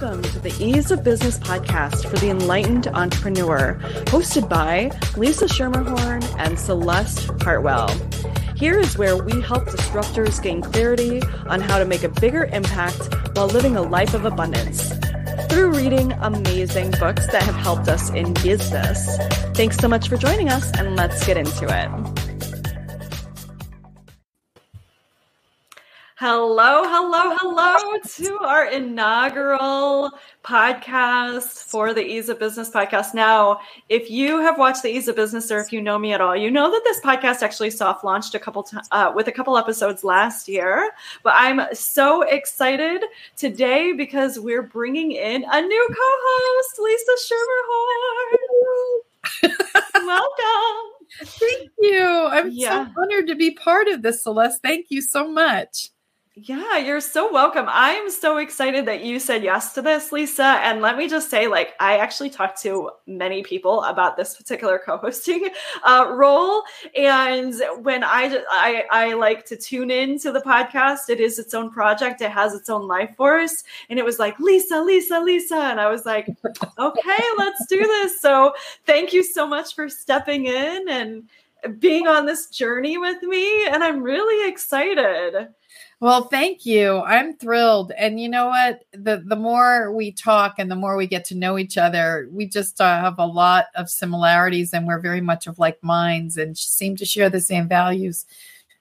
Welcome to the Ease of Business podcast for the enlightened entrepreneur, hosted by Lisa Schermerhorn and Celeste Hartwell. Here is where we help disruptors gain clarity on how to make a bigger impact while living a life of abundance through reading amazing books that have helped us in business. Thanks so much for joining us, and let's get into it. Hello, hello, hello to our inaugural podcast for the Ease of Business podcast. Now, if you have watched the Ease of Business or if you know me at all, you know that this podcast actually soft launched a couple t- uh, with a couple episodes last year. But I'm so excited today because we're bringing in a new co-host, Lisa Schermerhorn. Welcome. Thank you. I'm yeah. so honored to be part of this, Celeste. Thank you so much. Yeah, you're so welcome. I am so excited that you said yes to this, Lisa. And let me just say, like, I actually talked to many people about this particular co-hosting uh, role, and when I, I I like to tune in to the podcast, it is its own project. It has its own life force, and it was like Lisa, Lisa, Lisa, and I was like, okay, let's do this. So thank you so much for stepping in and being on this journey with me, and I'm really excited. Well, thank you. I'm thrilled. And you know what? The the more we talk and the more we get to know each other, we just uh, have a lot of similarities and we're very much of like minds and seem to share the same values.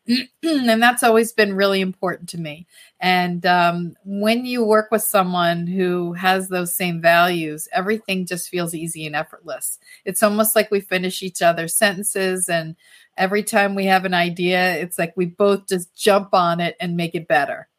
and that's always been really important to me. And um, when you work with someone who has those same values, everything just feels easy and effortless. It's almost like we finish each other's sentences and every time we have an idea, it's like we both just jump on it and make it better.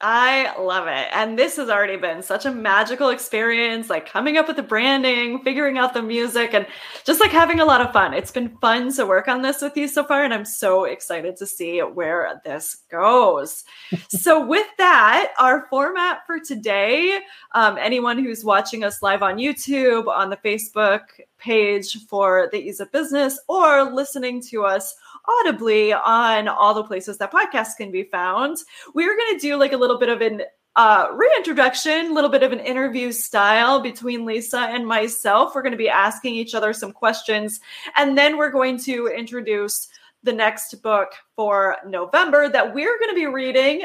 I love it. And this has already been such a magical experience, like coming up with the branding, figuring out the music, and just like having a lot of fun. It's been fun to work on this with you so far, and I'm so excited to see where this goes. so, with that, our format for today um, anyone who's watching us live on YouTube, on the Facebook page for the Ease of Business, or listening to us audibly on all the places that podcasts can be found. We're going to do like a little bit of an uh, reintroduction, a little bit of an interview style between Lisa and myself. We're going to be asking each other some questions, and then we're going to introduce the next book for November that we're going to be reading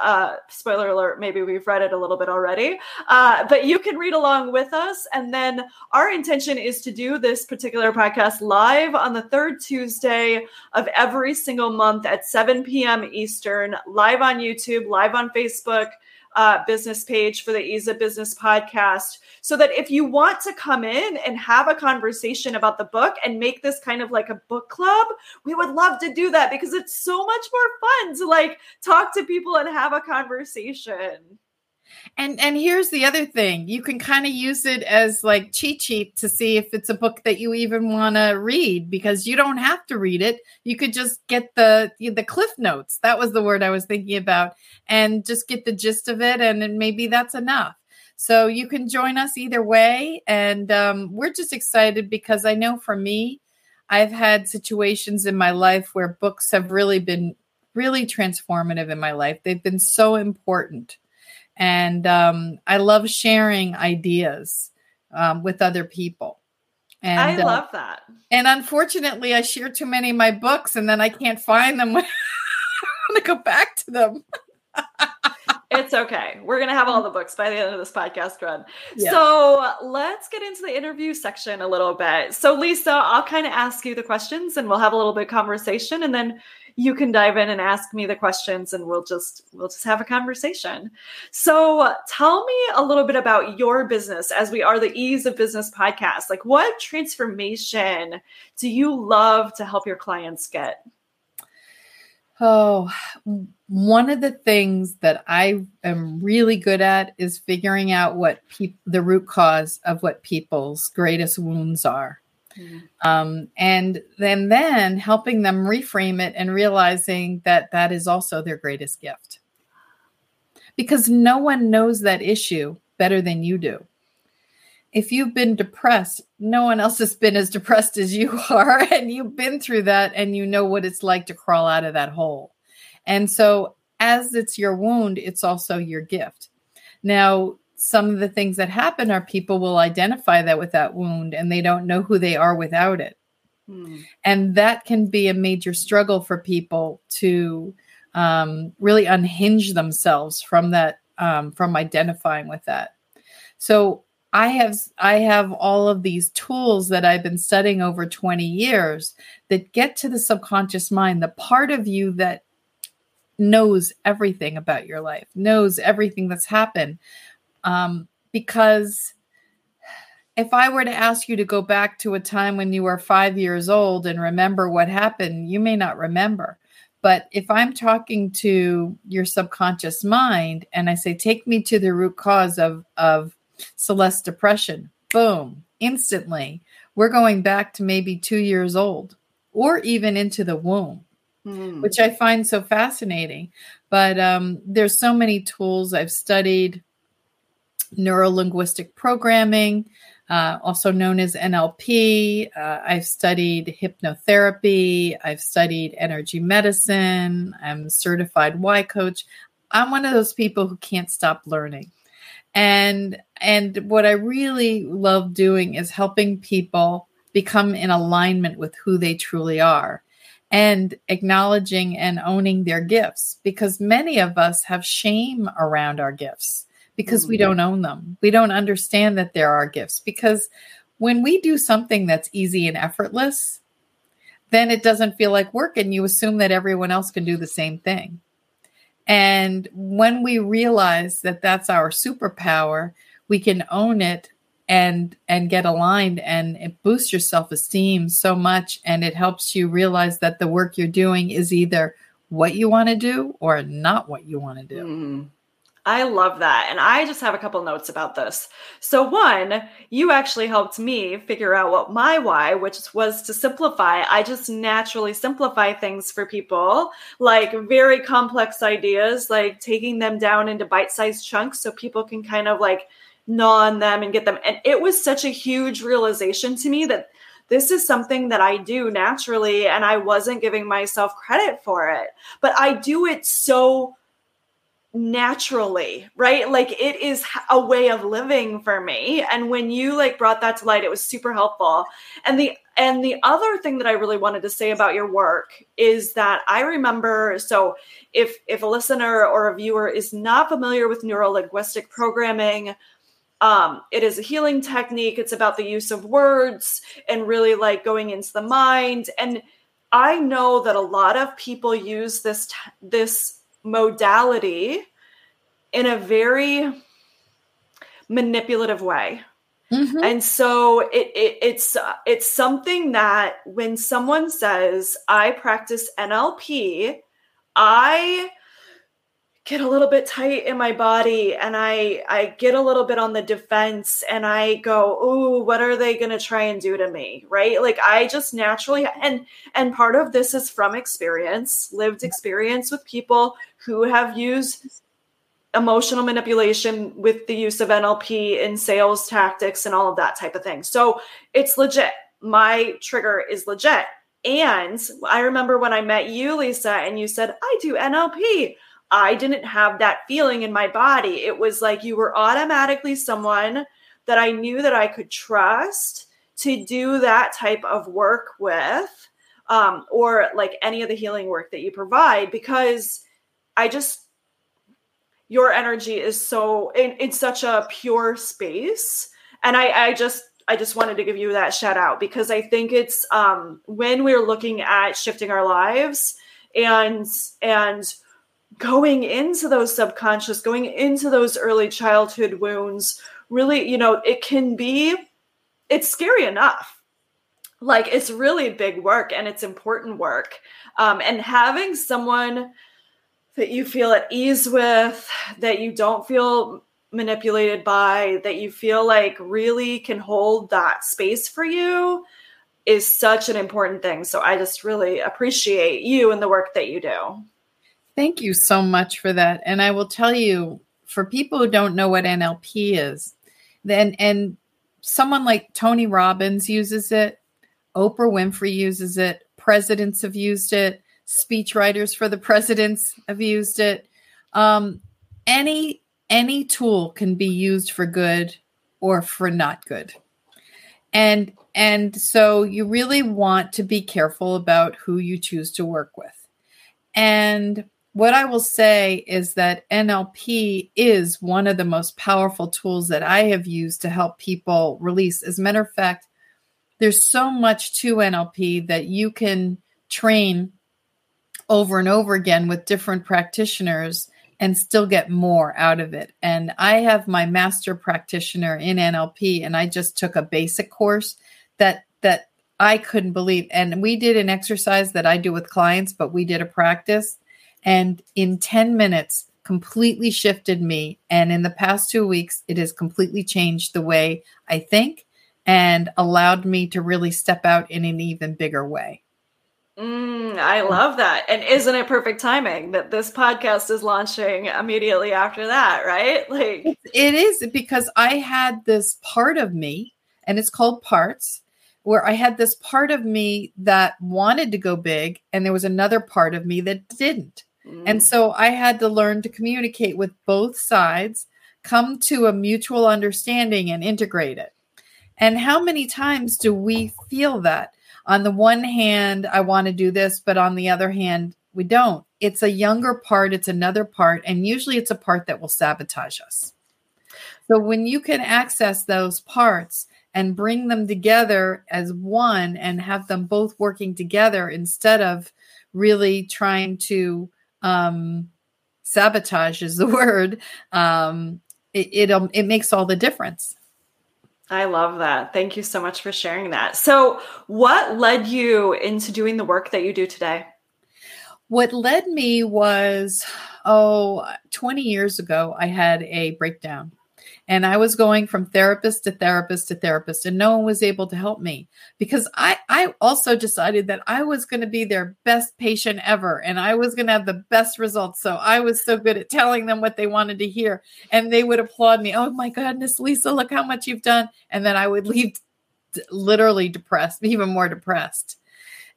uh, spoiler alert, maybe we've read it a little bit already, uh, but you can read along with us. And then our intention is to do this particular podcast live on the third Tuesday of every single month at 7 p.m. Eastern, live on YouTube, live on Facebook uh, business page for the Ease of Business podcast. So that if you want to come in and have a conversation about the book and make this kind of like a book club, we would love to do that because it's so much more fun to like talk to people and have a conversation. And and here's the other thing. You can kind of use it as like cheat sheet to see if it's a book that you even want to read because you don't have to read it. You could just get the the cliff notes. That was the word I was thinking about and just get the gist of it and then maybe that's enough. So you can join us either way and um, we're just excited because I know for me I've had situations in my life where books have really been really transformative in my life. They've been so important and um, I love sharing ideas um, with other people. And I uh, love uh, that. And unfortunately, I share too many of my books, and then I can't find them when I want to go back to them. it's okay. We're going to have all the books by the end of this podcast run. Yeah. So let's get into the interview section a little bit. So, Lisa, I'll kind of ask you the questions and we'll have a little bit of conversation. And then you can dive in and ask me the questions and we'll just we'll just have a conversation. So, tell me a little bit about your business as we are the Ease of Business podcast. Like what transformation do you love to help your clients get? Oh, one of the things that I am really good at is figuring out what the root cause of what people's greatest wounds are. Mm-hmm. Um, and then then helping them reframe it and realizing that that is also their greatest gift. Because no one knows that issue better than you do. If you've been depressed no one else has been as depressed as you are and you've been through that and you know what it's like to crawl out of that hole. And so as it's your wound it's also your gift. Now some of the things that happen are people will identify that with that wound and they don't know who they are without it. Mm. And that can be a major struggle for people to um, really unhinge themselves from that, um, from identifying with that. So I have I have all of these tools that I've been studying over 20 years that get to the subconscious mind, the part of you that knows everything about your life, knows everything that's happened. Um, because if I were to ask you to go back to a time when you were five years old and remember what happened, you may not remember. But if I'm talking to your subconscious mind and I say, take me to the root cause of, of Celeste depression, boom, instantly, we're going back to maybe two years old or even into the womb mm. which I find so fascinating. But um, there's so many tools I've studied neuro linguistic programming, uh, also known as NLP. Uh, I've studied hypnotherapy. I've studied energy medicine. I'm a certified Y coach. I'm one of those people who can't stop learning. And and what I really love doing is helping people become in alignment with who they truly are and acknowledging and owning their gifts because many of us have shame around our gifts because mm-hmm. we don't own them. We don't understand that there are gifts because when we do something that's easy and effortless, then it doesn't feel like work and you assume that everyone else can do the same thing. And when we realize that that's our superpower, we can own it and and get aligned and it boosts your self-esteem so much and it helps you realize that the work you're doing is either what you want to do or not what you want to do mm. I love that. And I just have a couple notes about this. So, one, you actually helped me figure out what my why, which was to simplify. I just naturally simplify things for people, like very complex ideas, like taking them down into bite sized chunks so people can kind of like gnaw on them and get them. And it was such a huge realization to me that this is something that I do naturally and I wasn't giving myself credit for it. But I do it so naturally, right? Like it is a way of living for me. And when you like brought that to light, it was super helpful. And the and the other thing that I really wanted to say about your work is that I remember so if if a listener or a viewer is not familiar with neurolinguistic programming, um, it is a healing technique. It's about the use of words and really like going into the mind. And I know that a lot of people use this t- this modality in a very manipulative way. Mm-hmm. And so it, it, it's it's something that when someone says I practice NLP, I get a little bit tight in my body and I I get a little bit on the defense and I go, "Ooh, what are they going to try and do to me?" Right? Like I just naturally and and part of this is from experience, lived experience with people who have used emotional manipulation with the use of NLP in sales tactics and all of that type of thing. So, it's legit. My trigger is legit. And I remember when I met you, Lisa, and you said, I do NLP. I didn't have that feeling in my body. It was like you were automatically someone that I knew that I could trust to do that type of work with, um, or like any of the healing work that you provide, because I just, your energy is so in, in such a pure space. And I, I just, I just wanted to give you that shout out because I think it's um, when we're looking at shifting our lives and and going into those subconscious, going into those early childhood wounds, really, you know, it can be, it's scary enough. Like it's really big work and it's important work. Um, and having someone that you feel at ease with, that you don't feel manipulated by, that you feel like really can hold that space for you is such an important thing. So I just really appreciate you and the work that you do. Thank you so much for that. And I will tell you, for people who don't know what NLP is, then and someone like Tony Robbins uses it, Oprah Winfrey uses it, presidents have used it, speechwriters for the presidents have used it. Um, any any tool can be used for good or for not good. And and so you really want to be careful about who you choose to work with. And what I will say is that NLP is one of the most powerful tools that I have used to help people release. As a matter of fact, there's so much to NLP that you can train over and over again with different practitioners and still get more out of it. And I have my master practitioner in NLP and I just took a basic course that that I couldn't believe. And we did an exercise that I do with clients, but we did a practice and in 10 minutes completely shifted me and in the past 2 weeks it has completely changed the way I think and allowed me to really step out in an even bigger way. Mm, I love that. And isn't it perfect timing that this podcast is launching immediately after that, right? Like it is because I had this part of me and it's called parts where I had this part of me that wanted to go big and there was another part of me that didn't. And so I had to learn to communicate with both sides, come to a mutual understanding and integrate it. And how many times do we feel that? on the one hand, I want to do this, but on the other hand, we don't. It's a younger part, it's another part, and usually it's a part that will sabotage us. So when you can access those parts and bring them together as one and have them both working together instead of really trying to um, sabotage is the word, um, it, it, um, it makes all the difference. I love that. Thank you so much for sharing that. So, what led you into doing the work that you do today? What led me was, oh, 20 years ago, I had a breakdown. And I was going from therapist to therapist to therapist, and no one was able to help me because I, I also decided that I was going to be their best patient ever and I was going to have the best results. So I was so good at telling them what they wanted to hear, and they would applaud me. Oh my goodness, Lisa, look how much you've done. And then I would leave literally depressed, even more depressed.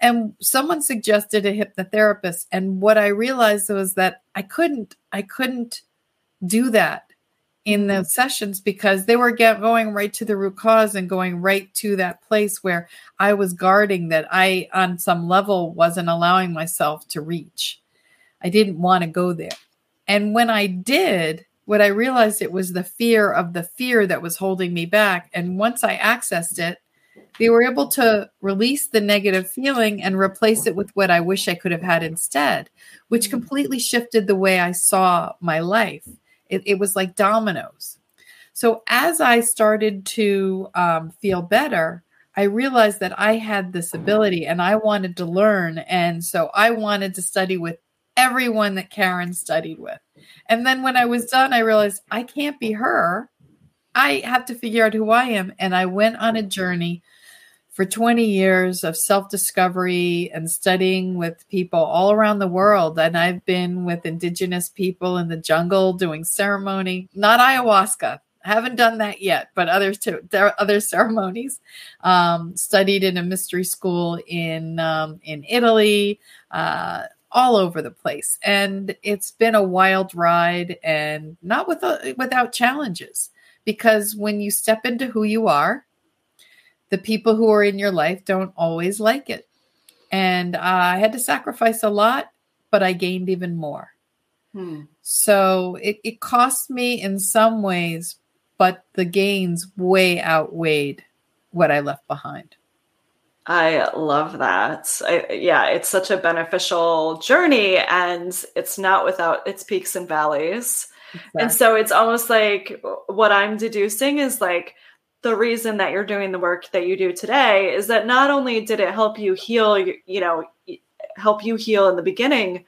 And someone suggested a hypnotherapist. And what I realized was that I couldn't, I couldn't do that in the sessions because they were get, going right to the root cause and going right to that place where I was guarding that I, on some level, wasn't allowing myself to reach. I didn't want to go there. And when I did, what I realized it was the fear of the fear that was holding me back. And once I accessed it, they were able to release the negative feeling and replace it with what I wish I could have had instead, which mm. completely shifted the way I saw my life. It, it was like dominoes. So as I started to um, feel better, I realized that I had this ability and I wanted to learn. And so I wanted to study with everyone that Karen studied with. And then when I was done, I realized I can't be her. I have to figure out who I am. And I went on a journey for 20 years of self discovery and studying with people all around the world. And I've been with indigenous people in the jungle doing ceremony, not ayahuasca. I haven't done that yet, but are other ceremonies. Um, studied in a mystery school in um, in Italy, uh, all over the place, and it's been a wild ride, and not with a, without challenges. Because when you step into who you are, the people who are in your life don't always like it. And uh, I had to sacrifice a lot, but I gained even more. Hmm. So it, it cost me in some ways, but the gains way outweighed what I left behind. I love that. I, yeah, it's such a beneficial journey and it's not without its peaks and valleys. Exactly. And so it's almost like what I'm deducing is like the reason that you're doing the work that you do today is that not only did it help you heal, you know, help you heal in the beginning,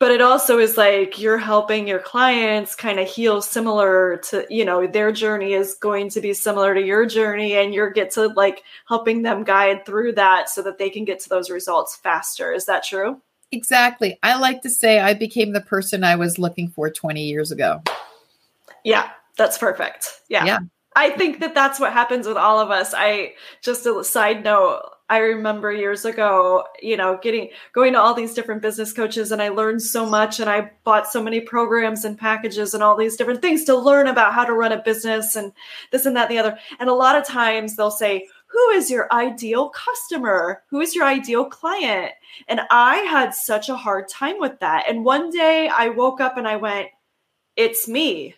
but it also is like you're helping your clients kind of heal similar to, you know, their journey is going to be similar to your journey and you're get to like helping them guide through that so that they can get to those results faster. Is that true? Exactly. I like to say I became the person I was looking for 20 years ago. Yeah, that's perfect. Yeah. Yeah. I think that that's what happens with all of us. I just a side note. I remember years ago, you know, getting going to all these different business coaches and I learned so much and I bought so many programs and packages and all these different things to learn about how to run a business and this and that and the other. And a lot of times they'll say, who is your ideal customer? Who is your ideal client? And I had such a hard time with that. And one day I woke up and I went, it's me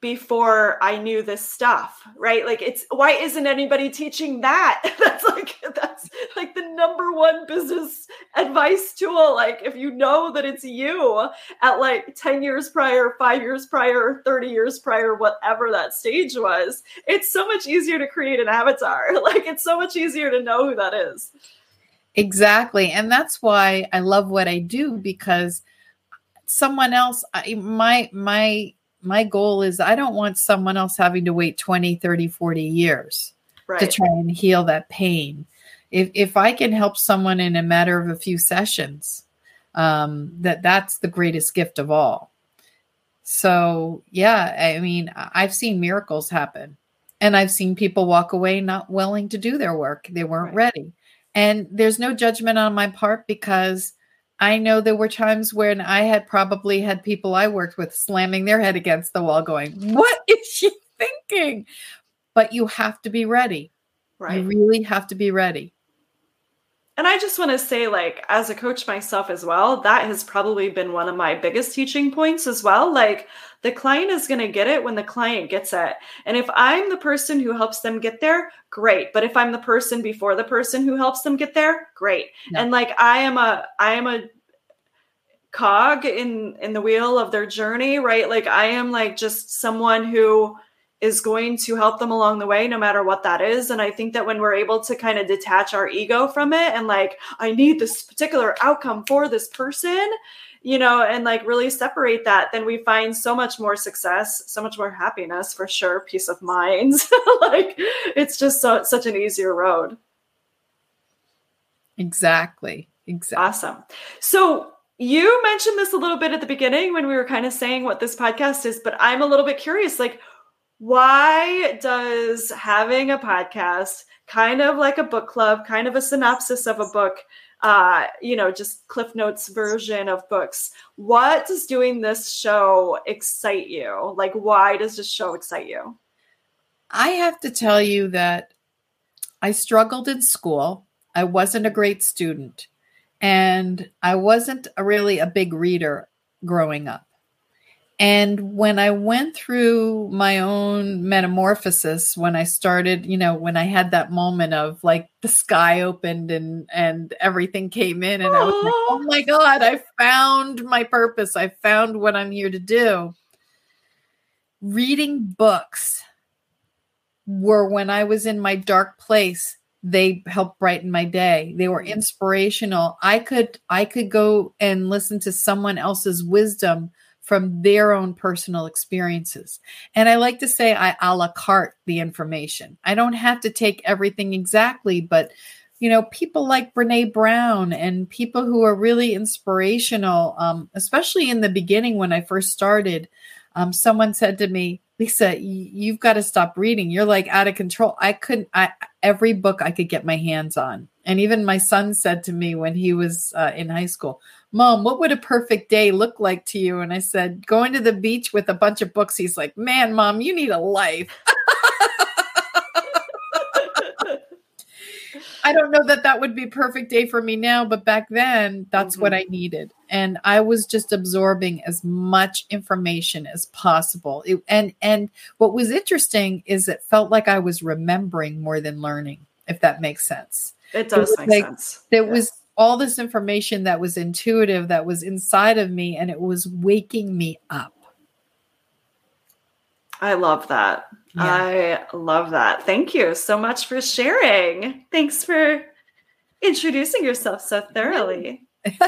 before I knew this stuff, right? Like it's why isn't anybody teaching that? that's like that's like the number one business advice tool. Like if you know that it's you at like 10 years prior, 5 years prior, 30 years prior, whatever that stage was, it's so much easier to create an avatar. Like it's so much easier to know who that is. Exactly. And that's why I love what I do because someone else I, my my my goal is I don't want someone else having to wait 20, 30, 40 years right. to try and heal that pain. If, if I can help someone in a matter of a few sessions, um, that that's the greatest gift of all. So yeah, I mean, I've seen miracles happen and I've seen people walk away not willing to do their work. They weren't right. ready. And there's no judgment on my part because I know there were times when I had probably had people I worked with slamming their head against the wall, going, What is she thinking? But you have to be ready. Right. You really have to be ready. And I just want to say, like, as a coach myself as well, that has probably been one of my biggest teaching points as well. Like, the client is going to get it when the client gets it. And if I'm the person who helps them get there, great. But if I'm the person before the person who helps them get there, great. Yeah. And like, I am a, I am a, cog in in the wheel of their journey right like i am like just someone who is going to help them along the way, no matter what that is. And I think that when we're able to kind of detach our ego from it and like, I need this particular outcome for this person, you know, and like really separate that, then we find so much more success, so much more happiness for sure, peace of mind. like it's just so such an easier road. Exactly. Exactly. Awesome. So you mentioned this a little bit at the beginning when we were kind of saying what this podcast is, but I'm a little bit curious. Like, why does having a podcast kind of like a book club kind of a synopsis of a book uh you know just cliff notes version of books what does doing this show excite you? Like why does this show excite you? I have to tell you that i struggled in school. I wasn't a great student and i wasn't a really a big reader growing up and when I went through my own metamorphosis, when I started, you know, when I had that moment of like the sky opened and and everything came in, and Aww. I was like, oh my God, I found my purpose. I found what I'm here to do. Reading books were when I was in my dark place they helped brighten my day they were mm. inspirational i could i could go and listen to someone else's wisdom from their own personal experiences. And I like to say I a la carte the information. I don't have to take everything exactly, but you know, people like Brene Brown and people who are really inspirational, um, especially in the beginning when I first started. Um, someone said to me, Lisa, you've got to stop reading. You're like out of control. I couldn't, I, every book I could get my hands on. And even my son said to me when he was uh, in high school, Mom, what would a perfect day look like to you? And I said, Going to the beach with a bunch of books. He's like, Man, Mom, you need a life. I don't know that that would be perfect day for me now, but back then that's mm-hmm. what I needed. And I was just absorbing as much information as possible. It, and and what was interesting is it felt like I was remembering more than learning, if that makes sense. It does it make like, sense. There yeah. was all this information that was intuitive that was inside of me and it was waking me up. I love that. Yeah. I love that. Thank you so much for sharing. Thanks for introducing yourself so thoroughly.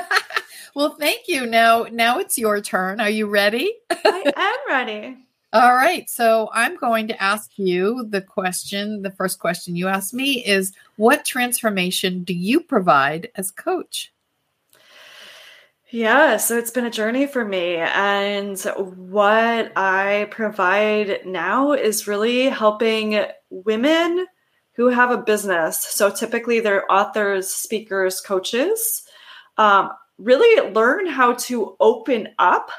well, thank you. Now now it's your turn. Are you ready? I am ready. All right. So I'm going to ask you the question. The first question you asked me is What transformation do you provide as coach? Yeah, so it's been a journey for me. And what I provide now is really helping women who have a business, so typically they're authors, speakers, coaches, um, really learn how to open up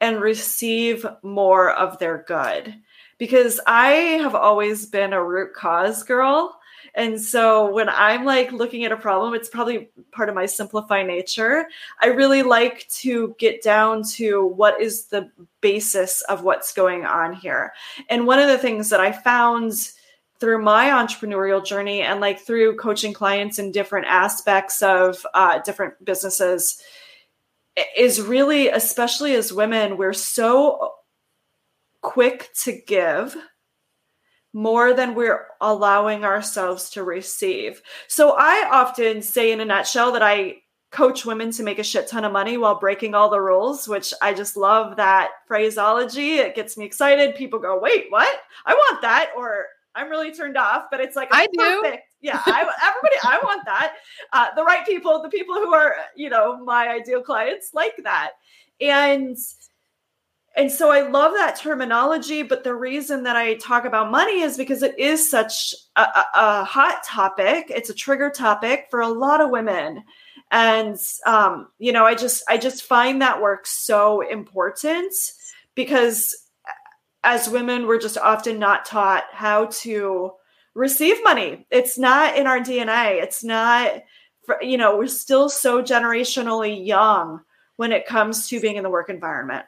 and receive more of their good. Because I have always been a root cause girl. And so when I'm like looking at a problem, it's probably part of my simplify nature. I really like to get down to what is the basis of what's going on here. And one of the things that I found through my entrepreneurial journey and like through coaching clients in different aspects of uh, different businesses is really, especially as women, we're so quick to give more than we're allowing ourselves to receive. So I often say in a nutshell that I coach women to make a shit ton of money while breaking all the rules, which I just love that phraseology. It gets me excited. People go, wait, what? I want that. Or I'm really turned off, but it's like I perfect. do. Yeah, I, everybody, I want that. Uh, the right people, the people who are, you know, my ideal clients like that. And and so I love that terminology, but the reason that I talk about money is because it is such a, a, a hot topic. It's a trigger topic for a lot of women, and um, you know, I just I just find that work so important because as women, we're just often not taught how to receive money. It's not in our DNA. It's not, you know, we're still so generationally young when it comes to being in the work environment.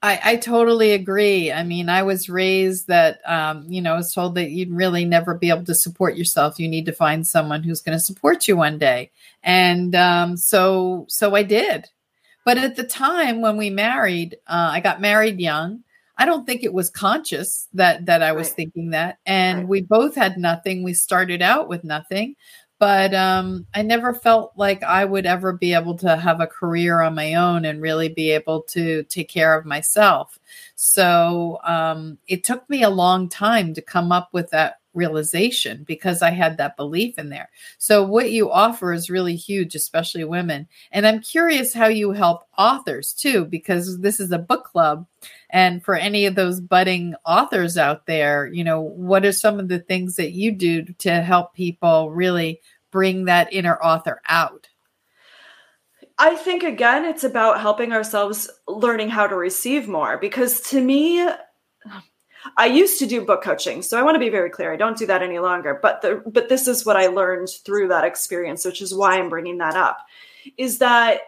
I, I totally agree. I mean, I was raised that, um, you know, I was told that you'd really never be able to support yourself. You need to find someone who's going to support you one day. And um, so, so I did. But at the time when we married, uh, I got married young. I don't think it was conscious that that I was right. thinking that. And right. we both had nothing. We started out with nothing, but um, I never felt like I would ever be able to have a career on my own and really be able to take care of myself. So um, it took me a long time to come up with that realization because I had that belief in there. So, what you offer is really huge, especially women. And I'm curious how you help authors too, because this is a book club. And for any of those budding authors out there, you know, what are some of the things that you do to help people really bring that inner author out? I think again, it's about helping ourselves learning how to receive more because to me, I used to do book coaching, so I want to be very clear. I don't do that any longer. But the but this is what I learned through that experience, which is why I'm bringing that up. Is that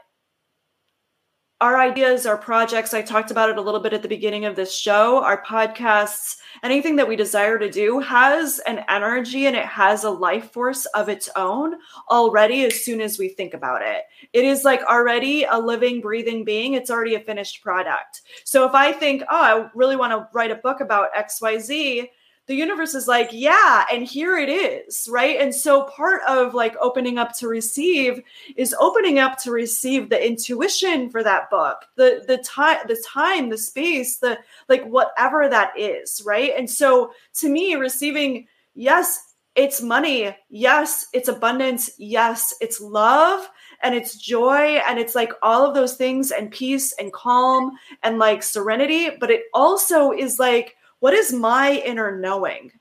our ideas, our projects, I talked about it a little bit at the beginning of this show, our podcasts, anything that we desire to do has an energy and it has a life force of its own already as soon as we think about it. It is like already a living, breathing being. It's already a finished product. So if I think, oh, I really want to write a book about XYZ, the universe is like, yeah, and here it is, right? And so part of like opening up to receive is opening up to receive the intuition for that book, the the time, the time, the space, the like whatever that is, right? And so to me, receiving, yes, it's money, yes, it's abundance, yes, it's love and it's joy and it's like all of those things and peace and calm and like serenity, but it also is like what is my inner knowing?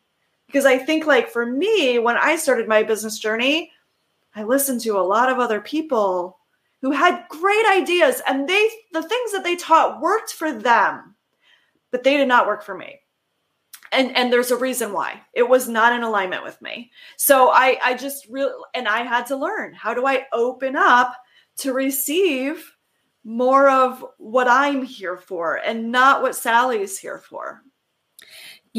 Because I think, like, for me, when I started my business journey, I listened to a lot of other people who had great ideas and they, the things that they taught worked for them, but they did not work for me. And, and there's a reason why it was not in alignment with me. So I, I just really, and I had to learn how do I open up to receive more of what I'm here for and not what Sally's here for.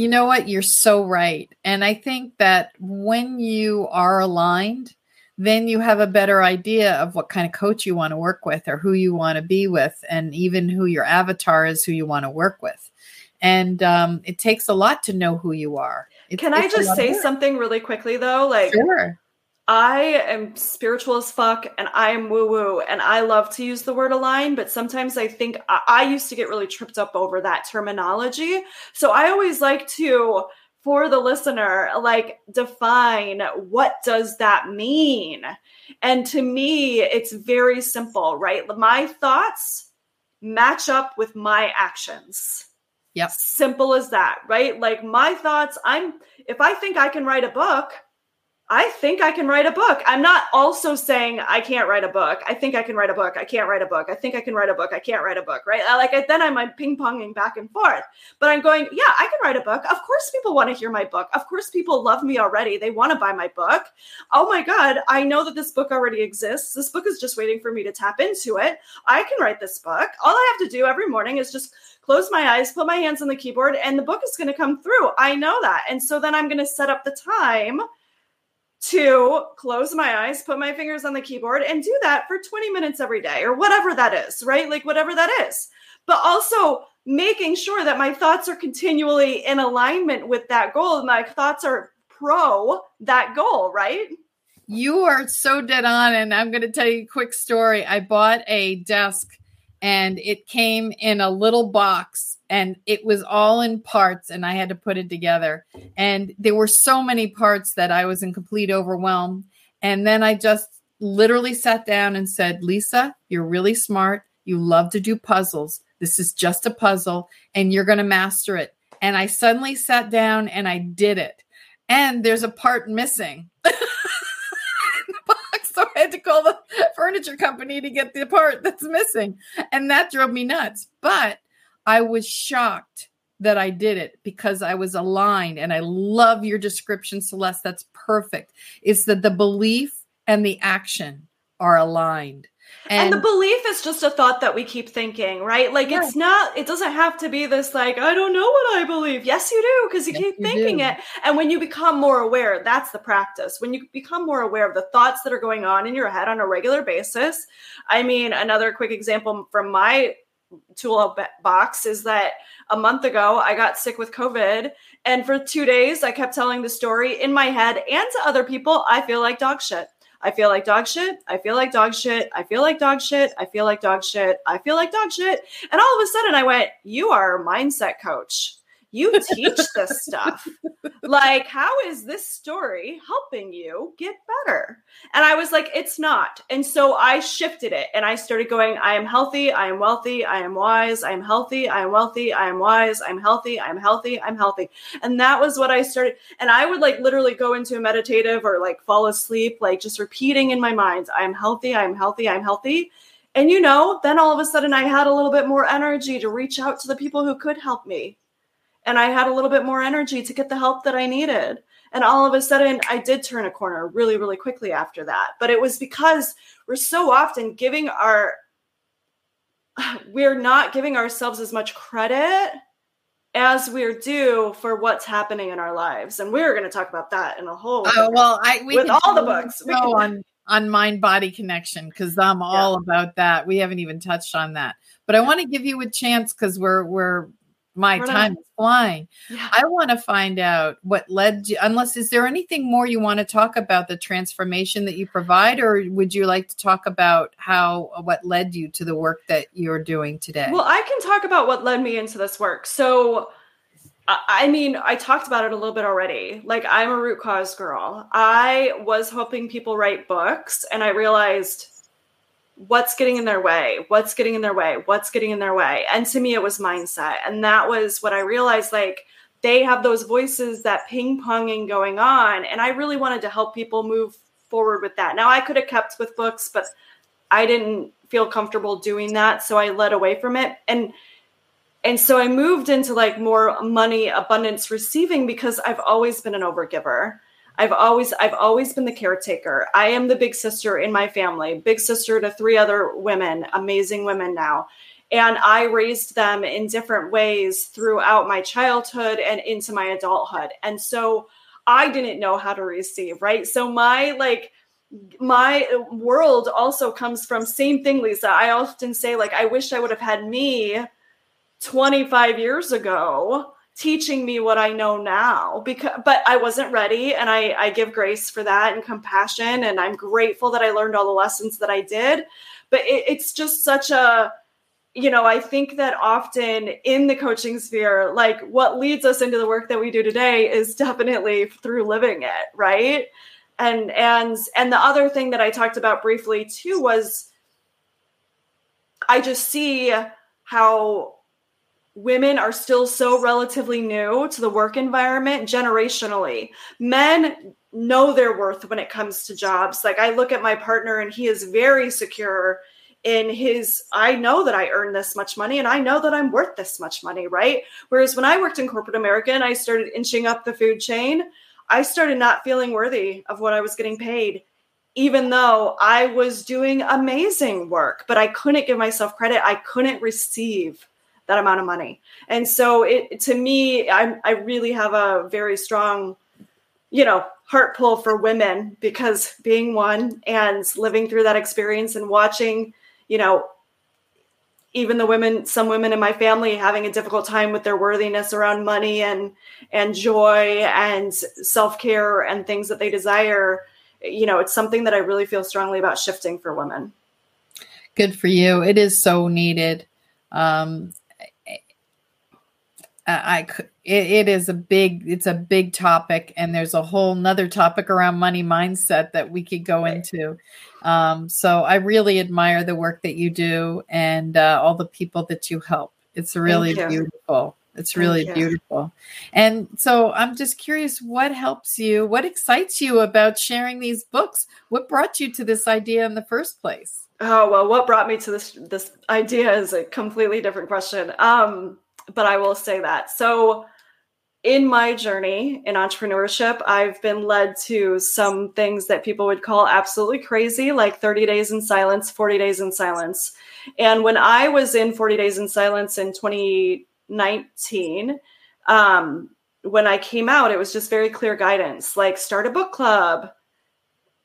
You know what? You're so right. And I think that when you are aligned, then you have a better idea of what kind of coach you want to work with or who you want to be with, and even who your avatar is, who you want to work with. And um, it takes a lot to know who you are. It's, Can I just say something really quickly, though? Like, sure. I am spiritual as fuck and I am woo woo and I love to use the word align, but sometimes I think I, I, used to get really tripped up over that terminology. So I always like to, for the listener, like define what does that mean? And to me, it's very simple, right? My thoughts match up with my actions. Yep. Simple as that, right? Like my thoughts, I'm if I think I can write a book, I think I can write a book. I'm not also saying I can't write a book. I think I can write a book. I can't write a book. I think I can write a book. I can't write a book, right? Like then I'm ping ponging back and forth. But I'm going, yeah, I can write a book. Of course, people want to hear my book. Of course, people love me already. They want to buy my book. Oh my God, I know that this book already exists. This book is just waiting for me to tap into it. I can write this book. All I have to do every morning is just close my eyes, put my hands on the keyboard, and the book is going to come through. I know that. And so then I'm going to set up the time to close my eyes, put my fingers on the keyboard, and do that for 20 minutes every day or whatever that is, right? Like whatever that is. But also making sure that my thoughts are continually in alignment with that goal. My thoughts are pro that goal, right? You are so dead on. And I'm going to tell you a quick story. I bought a desk and it came in a little box and it was all in parts and I had to put it together. And there were so many parts that I was in complete overwhelm. And then I just literally sat down and said, Lisa, you're really smart. You love to do puzzles. This is just a puzzle and you're going to master it. And I suddenly sat down and I did it. And there's a part missing. so I had to call the furniture company to get the part that's missing. And that drove me nuts. But I was shocked that I did it because I was aligned. And I love your description, Celeste. That's perfect. It's that the belief and the action are aligned. And, and, the belief is just a thought that we keep thinking, right? Like yeah. it's not, it doesn't have to be this like, I don't know what I believe. Yes, you do, because you yes, keep you thinking do. it. And when you become more aware, that's the practice. When you become more aware of the thoughts that are going on in your head on a regular basis. I mean, another quick example from my toolbox is that a month ago I got sick with COVID. And for two days, I kept telling the story in my head and to other people, I feel like dog shit. I feel like dog shit. I feel like dog shit. I feel like dog shit. I feel like dog shit. I feel like dog shit. And all of a sudden I went, You are a mindset coach you teach this stuff. Like, how is this story helping you get better? And I was like, it's not. And so I shifted it and I started going, I am healthy, I am wealthy, I am wise, I am healthy, I am wealthy, I am wise, I'm healthy, I'm healthy, I'm healthy. And that was what I started. And I would like literally go into a meditative or like fall asleep, like just repeating in my mind, I am healthy, I am healthy, I'm healthy. And you know, then all of a sudden I had a little bit more energy to reach out to the people who could help me and I had a little bit more energy to get the help that I needed. And all of a sudden, I did turn a corner really, really quickly after that. But it was because we're so often giving our, we're not giving ourselves as much credit as we're due for what's happening in our lives. And we're going to talk about that in a whole. Oh, well, I, we with all the books. We can, on, on mind body connection because I'm all yeah. about that. We haven't even touched on that. But I want to give you a chance because we're, we're, my time is flying. Yeah. I want to find out what led you, unless is there anything more you want to talk about the transformation that you provide, or would you like to talk about how uh, what led you to the work that you're doing today? Well, I can talk about what led me into this work. So I mean, I talked about it a little bit already. Like, I'm a root cause girl. I was hoping people write books, and I realized what's getting in their way what's getting in their way what's getting in their way. And to me it was mindset. And that was what i realized like they have those voices that ping ponging going on and i really wanted to help people move forward with that. Now i could have kept with books but i didn't feel comfortable doing that so i led away from it. And and so i moved into like more money abundance receiving because i've always been an overgiver I've always I've always been the caretaker. I am the big sister in my family, big sister to three other women, amazing women now. And I raised them in different ways throughout my childhood and into my adulthood. And so I didn't know how to receive, right? So my like my world also comes from same thing lisa i often say like i wish i would have had me 25 years ago teaching me what I know now because but I wasn't ready and I I give grace for that and compassion and I'm grateful that I learned all the lessons that I did. But it, it's just such a you know I think that often in the coaching sphere like what leads us into the work that we do today is definitely through living it right? And and and the other thing that I talked about briefly too was I just see how women are still so relatively new to the work environment generationally. Men know their worth when it comes to jobs. Like I look at my partner and he is very secure in his I know that I earn this much money and I know that I'm worth this much money, right? Whereas when I worked in corporate America and I started inching up the food chain, I started not feeling worthy of what I was getting paid even though I was doing amazing work, but I couldn't give myself credit. I couldn't receive that amount of money. And so it to me, I, I really have a very strong, you know, heart pull for women because being one and living through that experience and watching, you know, even the women some women in my family having a difficult time with their worthiness around money and and joy and self-care and things that they desire you know it's something that i really feel strongly about shifting for women. Good for you. It is so needed. Um I, it, it is a big it's a big topic and there's a whole nother topic around money mindset that we could go right. into. Um, so i really admire the work that you do and uh, all the people that you help. It's really beautiful. It's really beautiful. And so i'm just curious what helps you what excites you about sharing these books? What brought you to this idea in the first place? Oh well what brought me to this this idea is a completely different question. Um but I will say that. So, in my journey in entrepreneurship, I've been led to some things that people would call absolutely crazy, like 30 days in silence, 40 days in silence. And when I was in 40 days in silence in 2019, um, when I came out, it was just very clear guidance like start a book club.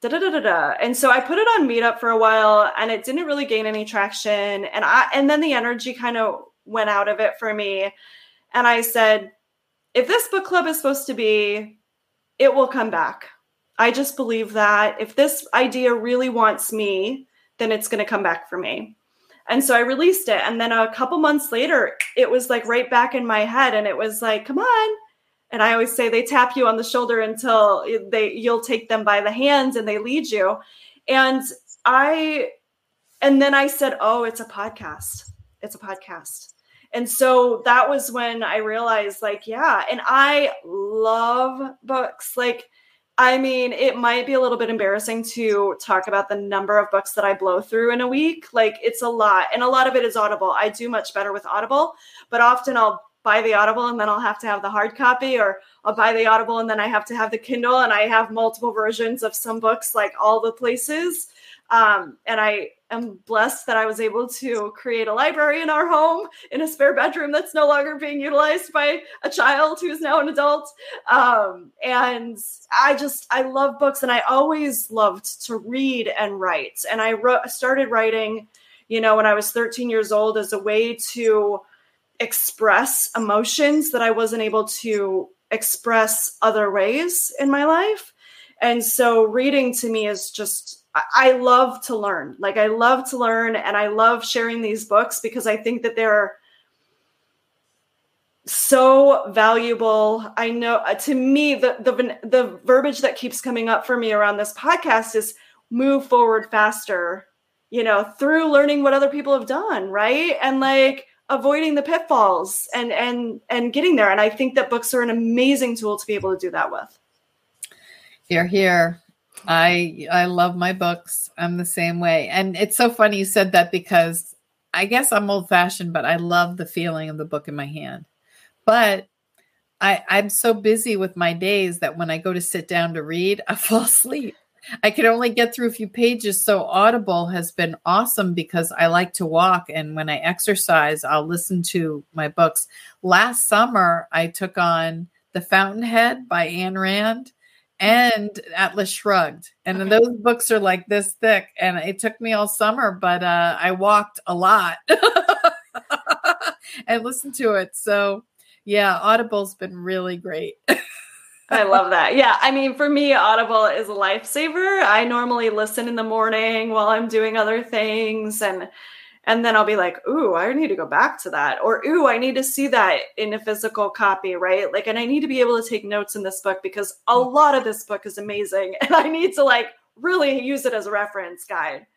Da, da, da, da, da. And so I put it on Meetup for a while and it didn't really gain any traction. And I and then the energy kind of went out of it for me. And I said, if this book club is supposed to be, it will come back. I just believe that if this idea really wants me, then it's going to come back for me. And so I released it. And then a couple months later, it was like right back in my head. And it was like, come on. And I always say they tap you on the shoulder until they you'll take them by the hands and they lead you. And I and then I said, Oh, it's a podcast. It's a podcast. And so that was when I realized, like, yeah, and I love books. Like, I mean, it might be a little bit embarrassing to talk about the number of books that I blow through in a week. Like, it's a lot. And a lot of it is Audible. I do much better with Audible, but often I'll buy the Audible and then I'll have to have the hard copy, or I'll buy the Audible and then I have to have the Kindle, and I have multiple versions of some books, like all the places. Um, and I am blessed that I was able to create a library in our home in a spare bedroom that's no longer being utilized by a child who's now an adult. Um, and I just, I love books and I always loved to read and write. And I wrote, started writing, you know, when I was 13 years old as a way to express emotions that I wasn't able to express other ways in my life. And so reading to me is just I love to learn. Like I love to learn and I love sharing these books because I think that they're so valuable. I know uh, to me the the the verbiage that keeps coming up for me around this podcast is move forward faster, you know, through learning what other people have done, right? And like avoiding the pitfalls and and and getting there. And I think that books are an amazing tool to be able to do that with. Here, here. I I love my books. I'm the same way. And it's so funny you said that because I guess I'm old fashioned, but I love the feeling of the book in my hand. But I, I'm so busy with my days that when I go to sit down to read, I fall asleep. I can only get through a few pages. So Audible has been awesome because I like to walk. And when I exercise, I'll listen to my books. Last summer, I took on The Fountainhead by Ayn Rand and Atlas Shrugged. And okay. those books are like this thick. And it took me all summer, but uh, I walked a lot and listened to it. So, yeah, Audible's been really great. I love that. Yeah. I mean, for me, Audible is a lifesaver. I normally listen in the morning while I'm doing other things. And and then I'll be like, ooh, I need to go back to that. Or, ooh, I need to see that in a physical copy, right? Like, and I need to be able to take notes in this book because a mm. lot of this book is amazing. And I need to like really use it as a reference guide.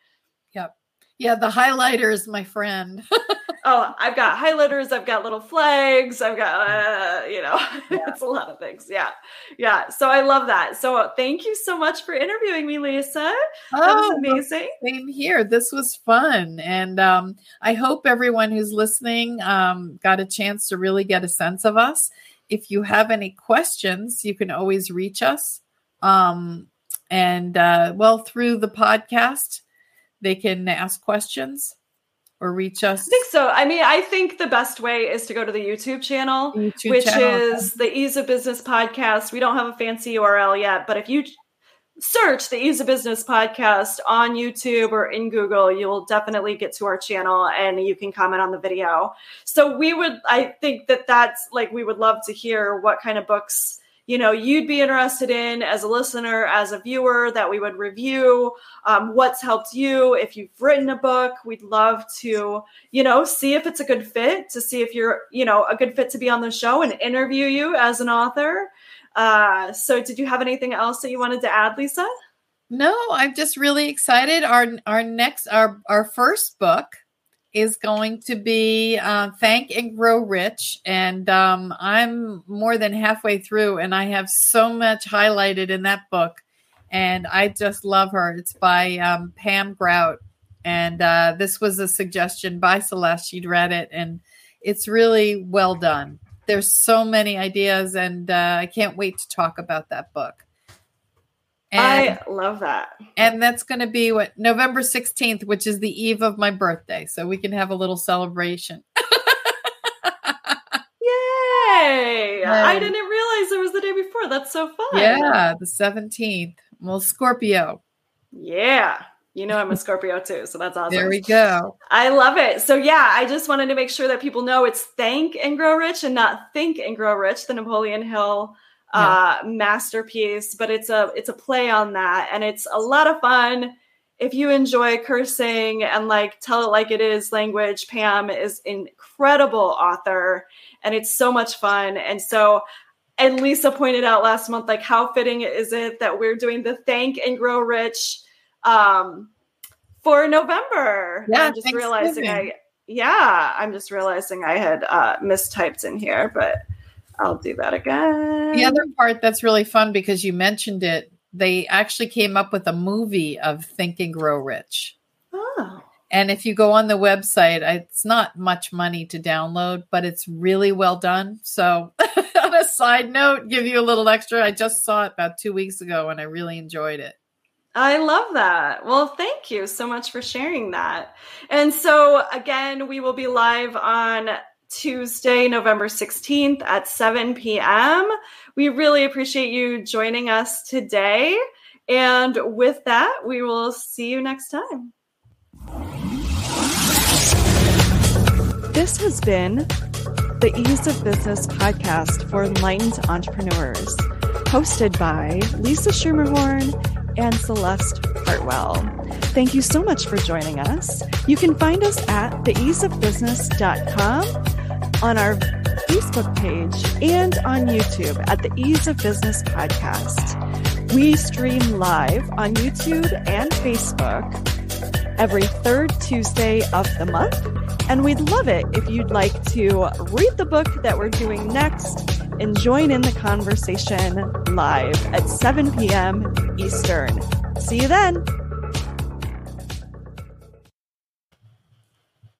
Yep. Yeah. The highlighter is my friend. oh, I've got highlighters, I've got little flags, I've got, uh, you know, yeah. it's a lot of things. Yeah. Yeah. So I love that. So thank you so much for interviewing me, Lisa. Oh, that was amazing. Same here. This was fun. And um, I hope everyone who's listening um, got a chance to really get a sense of us. If you have any questions, you can always reach us. Um, and uh, well, through the podcast, they can ask questions or reach us? I think so. I mean, I think the best way is to go to the YouTube channel, YouTube which channel. is the Ease of Business podcast. We don't have a fancy URL yet, but if you search the Ease of Business podcast on YouTube or in Google, you'll definitely get to our channel and you can comment on the video. So we would, I think that that's like, we would love to hear what kind of books you know you'd be interested in as a listener as a viewer that we would review um, what's helped you. If you've written a book we'd love to you know see if it's a good fit to see if you're you know a good fit to be on the show and interview you as an author. Uh, so did you have anything else that you wanted to add lisa? No i'm just really excited. Our our next our our first book is going to be uh, Thank and Grow Rich. And um, I'm more than halfway through, and I have so much highlighted in that book. And I just love her. It's by um, Pam Grout. And uh, this was a suggestion by Celeste. She'd read it, and it's really well done. There's so many ideas, and uh, I can't wait to talk about that book. And, I love that. And that's going to be what November 16th, which is the eve of my birthday. So we can have a little celebration. Yay! And, I didn't realize it was the day before. That's so fun. Yeah, the 17th. Well, Scorpio. Yeah. You know, I'm a Scorpio too. So that's awesome. There we go. I love it. So, yeah, I just wanted to make sure that people know it's Thank and Grow Rich and not Think and Grow Rich, the Napoleon Hill yeah. uh, masterpiece, but it's a it's a play on that, and it's a lot of fun. If you enjoy cursing and like tell it like it is language, Pam is incredible author, and it's so much fun. And so, and Lisa pointed out last month, like how fitting is it that we're doing the Thank and Grow Rich um, for November? Yeah, I'm just realizing I yeah, I'm just realizing I had uh, mistyped in here, but I'll do that again. The other part that's really fun because you mentioned it, they actually came up with a movie of Think and Grow Rich. Oh. And if you go on the website, it's not much money to download, but it's really well done. So, on a side note, give you a little extra. I just saw it about two weeks ago and I really enjoyed it. I love that. Well, thank you so much for sharing that. And so, again, we will be live on Tuesday, November 16th at 7 p.m. We really appreciate you joining us today. And with that, we will see you next time. This has been the Ease of Business podcast for enlightened entrepreneurs, hosted by Lisa Schermerhorn and Celeste Hartwell. Thank you so much for joining us. You can find us at theeaseofbusiness.com on our Facebook page and on YouTube at the Ease of Business Podcast. We stream live on YouTube and Facebook every third Tuesday of the month. And we'd love it if you'd like to read the book that we're doing next and join in the conversation live at 7 p.m. Eastern. See you then.